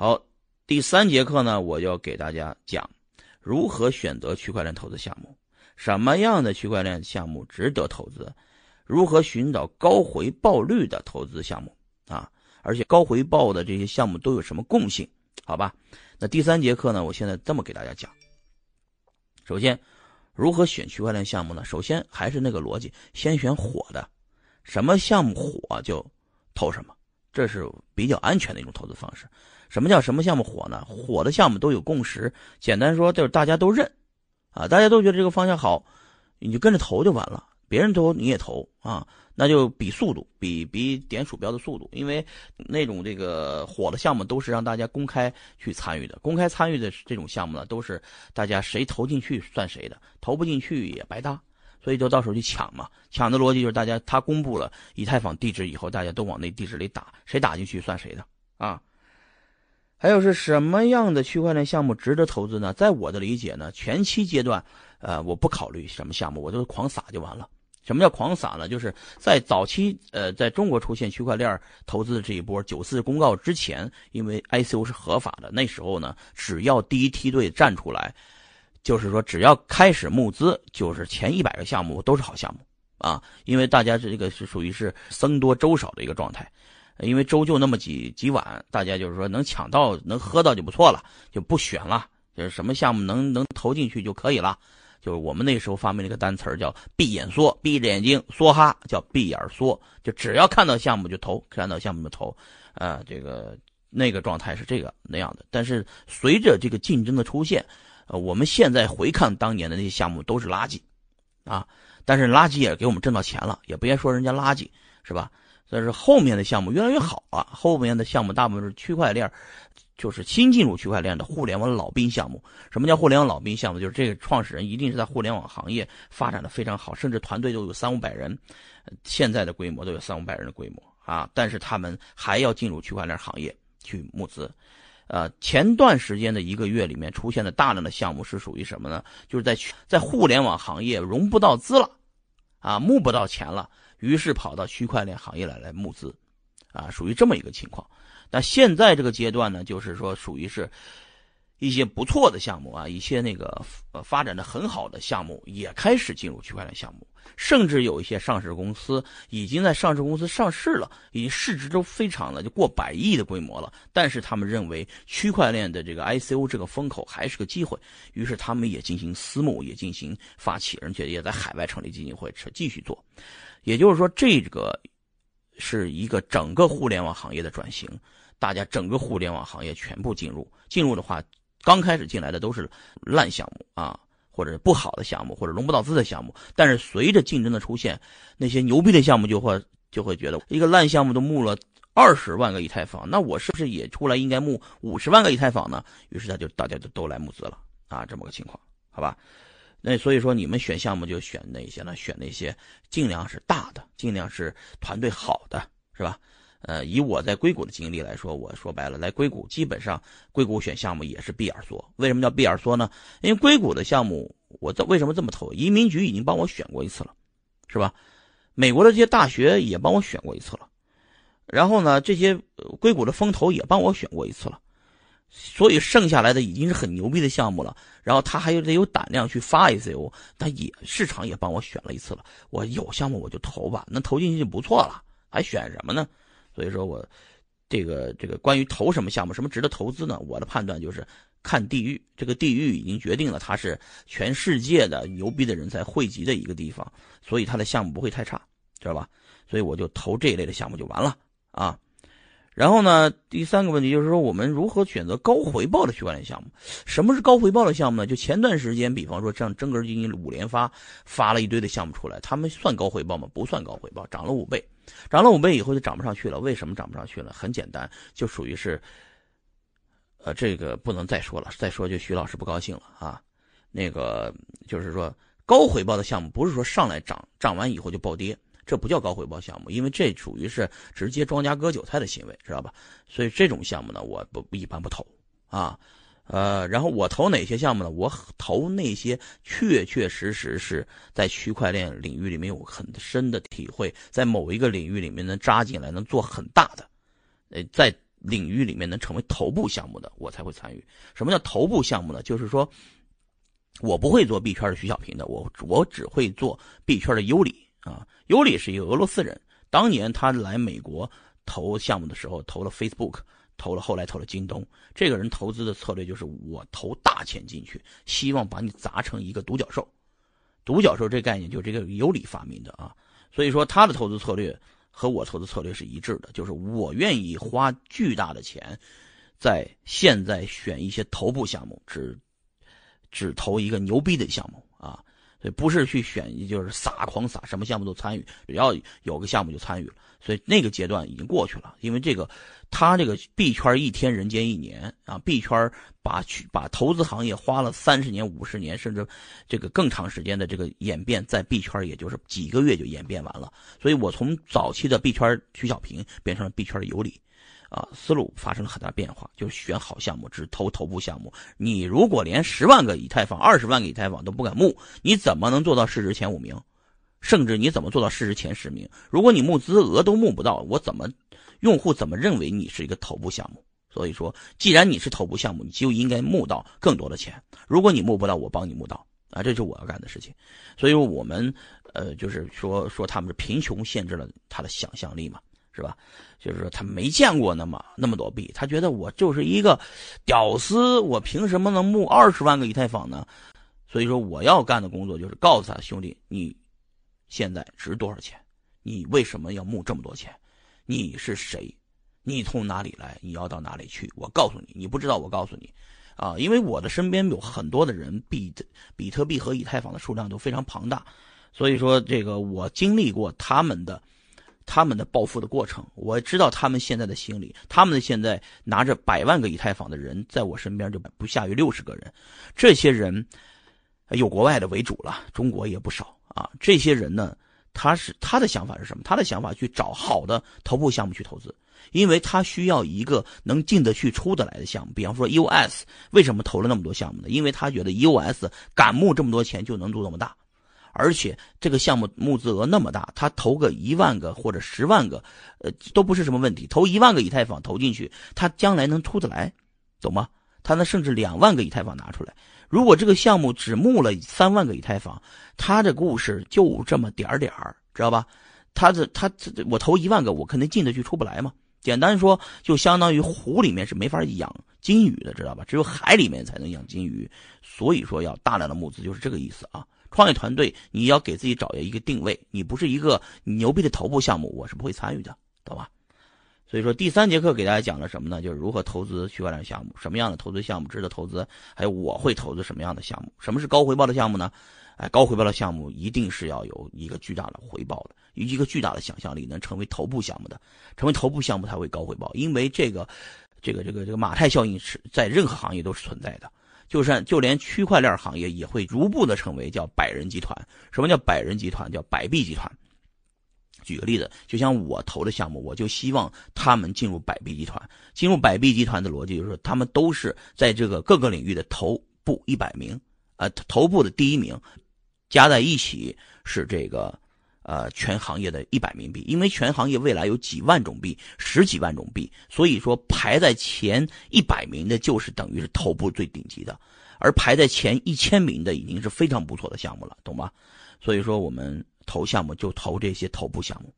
好，第三节课呢，我要给大家讲如何选择区块链投资项目，什么样的区块链项目值得投资，如何寻找高回报率的投资项目啊，而且高回报的这些项目都有什么共性？好吧，那第三节课呢，我现在这么给大家讲。首先，如何选区块链项目呢？首先还是那个逻辑，先选火的，什么项目火就投什么，这是比较安全的一种投资方式。什么叫什么项目火呢？火的项目都有共识，简单说就是大家都认，啊，大家都觉得这个方向好，你就跟着投就完了。别人投你也投啊，那就比速度，比比点鼠标的速度，因为那种这个火的项目都是让大家公开去参与的，公开参与的这种项目呢，都是大家谁投进去算谁的，投不进去也白搭，所以就到时候去抢嘛。抢的逻辑就是大家他公布了以太坊地址以后，大家都往那地址里打，谁打进去算谁的啊。还有是什么样的区块链项目值得投资呢？在我的理解呢，前期阶段，呃，我不考虑什么项目，我就狂撒就完了。什么叫狂撒呢？就是在早期，呃，在中国出现区块链投资的这一波九四公告之前，因为 ICO 是合法的，那时候呢，只要第一梯队站出来，就是说只要开始募资，就是前一百个项目都是好项目啊，因为大家这个是属于是僧多粥少的一个状态，因为粥就那么几几碗，大家就是说能抢到能喝到就不错了，就不选了，就是什么项目能能投进去就可以了。就是我们那时候发明了一个单词叫“闭眼缩”，闭着眼睛梭哈，叫“闭眼缩”。就只要看到项目就投，看到项目就投，啊，这个那个状态是这个那样的。但是随着这个竞争的出现，呃，我们现在回看当年的那些项目都是垃圾，啊，但是垃圾也给我们挣到钱了，也别说人家垃圾，是吧？但是后面的项目越来越好了，后面的项目大部分是区块链。就是新进入区块链的互联网老兵项目。什么叫互联网老兵项目？就是这个创始人一定是在互联网行业发展的非常好，甚至团队都有三五百人，现在的规模都有三五百人的规模啊。但是他们还要进入区块链行业去募资。呃，前段时间的一个月里面出现的大量的项目是属于什么呢？就是在在互联网行业融不到资了，啊，募不到钱了，于是跑到区块链行业来来募资，啊，属于这么一个情况。那现在这个阶段呢，就是说属于是一些不错的项目啊，一些那个呃发展的很好的项目也开始进入区块链项目，甚至有一些上市公司已经在上市公司上市了，已经市值都非常的就过百亿的规模了。但是他们认为区块链的这个 ICO 这个风口还是个机会，于是他们也进行私募，也进行发起，而且也在海外成立基金会，继续做。也就是说，这个是一个整个互联网行业的转型。大家整个互联网行业全部进入，进入的话，刚开始进来的都是烂项目啊，或者不好的项目，或者融不到资的项目。但是随着竞争的出现，那些牛逼的项目就会就会觉得，一个烂项目都募了二十万个以太坊，那我是不是也出来应该募五十万个以太坊呢？于是他就大家就都来募资了啊，这么个情况，好吧？那所以说你们选项目就选哪些呢？选那些尽量是大的，尽量是团队好的，是吧？呃，以我在硅谷的经历来说，我说白了，来硅谷基本上硅谷选项目也是闭眼缩。为什么叫闭眼缩呢？因为硅谷的项目，我这为什么这么投？移民局已经帮我选过一次了，是吧？美国的这些大学也帮我选过一次了，然后呢，这些硅谷的风投也帮我选过一次了，所以剩下来的已经是很牛逼的项目了。然后他还有得有胆量去发 ICO，他也市场也帮我选了一次了。我有项目我就投吧，能投进去就不错了，还选什么呢？所以说我，这个这个关于投什么项目，什么值得投资呢？我的判断就是看地域，这个地域已经决定了它是全世界的牛逼的人才汇集的一个地方，所以它的项目不会太差，知道吧？所以我就投这一类的项目就完了啊。然后呢，第三个问题就是说，我们如何选择高回报的区块链项目？什么是高回报的项目呢？就前段时间，比方说像真格基金五连发发了一堆的项目出来，他们算高回报吗？不算高回报，涨了五倍。涨了五倍以后就涨不上去了，为什么涨不上去了？很简单，就属于是，呃，这个不能再说了，再说就徐老师不高兴了啊。那个就是说，高回报的项目不是说上来涨，涨完以后就暴跌，这不叫高回报项目，因为这属于是直接庄家割韭菜的行为，知道吧？所以这种项目呢，我不一般不投啊。呃，然后我投哪些项目呢？我投那些确确实实是在区块链领域里面有很深的体会，在某一个领域里面能扎进来，能做很大的，呃，在领域里面能成为头部项目的，我才会参与。什么叫头部项目呢？就是说，我不会做币圈的徐小平的，我我只会做币圈的尤里啊。尤里是一个俄罗斯人，当年他来美国投项目的时候，投了 Facebook，投了后来投了京东。这个人投资的策略就是我投大钱进去，希望把你砸成一个独角兽。独角兽这概念就这个尤里发明的啊，所以说他的投资策略。和我投资策略是一致的，就是我愿意花巨大的钱，在现在选一些头部项目，只只投一个牛逼的项目，所以不是去选，就是撒狂撒，什么项目都参与，只要有个项目就参与了。所以那个阶段已经过去了，因为这个，他这个币圈一天人间一年啊，币圈把去把投资行业花了三十年、五十年，甚至这个更长时间的这个演变，在币圈也就是几个月就演变完了。所以我从早期的币圈徐小平变成了币圈的尤里，啊，思路发生了很大变化，就是选好项目，只投头部项目。你如果连十万个以太坊、二十万个以太坊都不敢募，你怎么能做到市值前五名？甚至你怎么做到市值前十名？如果你募资额都募不到，我怎么用户怎么认为你是一个头部项目？所以说，既然你是头部项目，你就应该募到更多的钱。如果你募不到，我帮你募到啊，这是我要干的事情。所以我们呃，就是说说他们是贫穷限制了他的想象力嘛，是吧？就是说他没见过那么那么多币，他觉得我就是一个屌丝，我凭什么能募二十万个以太坊呢？所以说我要干的工作就是告诉他兄弟，你。现在值多少钱？你为什么要募这么多钱？你是谁？你从哪里来？你要到哪里去？我告诉你，你不知道，我告诉你，啊，因为我的身边有很多的人，比比特币和以太坊的数量都非常庞大，所以说这个我经历过他们的他们的暴富的过程，我知道他们现在的心理，他们的现在拿着百万个以太坊的人，在我身边就不下于六十个人，这些人有国外的为主了，中国也不少。啊，这些人呢，他是他的想法是什么？他的想法去找好的头部项目去投资，因为他需要一个能进得去、出得来的项目。比方说 EOS，为什么投了那么多项目呢？因为他觉得 EOS 敢募这么多钱就能做这么大，而且这个项目募资额那么大，他投个一万个或者十万个，呃，都不是什么问题。投一万个以太坊投进去，他将来能出得来，懂吗？他能甚至两万个以太坊拿出来。如果这个项目只募了三万个以太坊，他的故事就这么点点儿，知道吧？他的他我投一万个，我肯定进得去出不来嘛。简单说，就相当于湖里面是没法养金鱼的，知道吧？只有海里面才能养金鱼。所以说要大量的募资，就是这个意思啊。创业团队你要给自己找一个定位，你不是一个牛逼的头部项目，我是不会参与的，懂吧？所以说，第三节课给大家讲了什么呢？就是如何投资区块链项目，什么样的投资项目值得投资，还有我会投资什么样的项目。什么是高回报的项目呢？哎，高回报的项目一定是要有一个巨大的回报的，一个巨大的想象力，能成为头部项目的，成为头部项目才会高回报。因为这个，这个，这个，这个马太效应是在任何行业都是存在的，就算就连区块链行业也会逐步的成为叫百人集团。什么叫百人集团？叫百币集团。举个例子，就像我投的项目，我就希望他们进入百币集团。进入百币集团的逻辑就是，他们都是在这个各个领域的头部一百名，呃，头部的第一名，加在一起是这个，呃，全行业的一百名币。因为全行业未来有几万种币，十几万种币，所以说排在前一百名的就是等于是头部最顶级的，而排在前一千名的已经是非常不错的项目了，懂吗？所以说我们。投项目就投这些头部项目，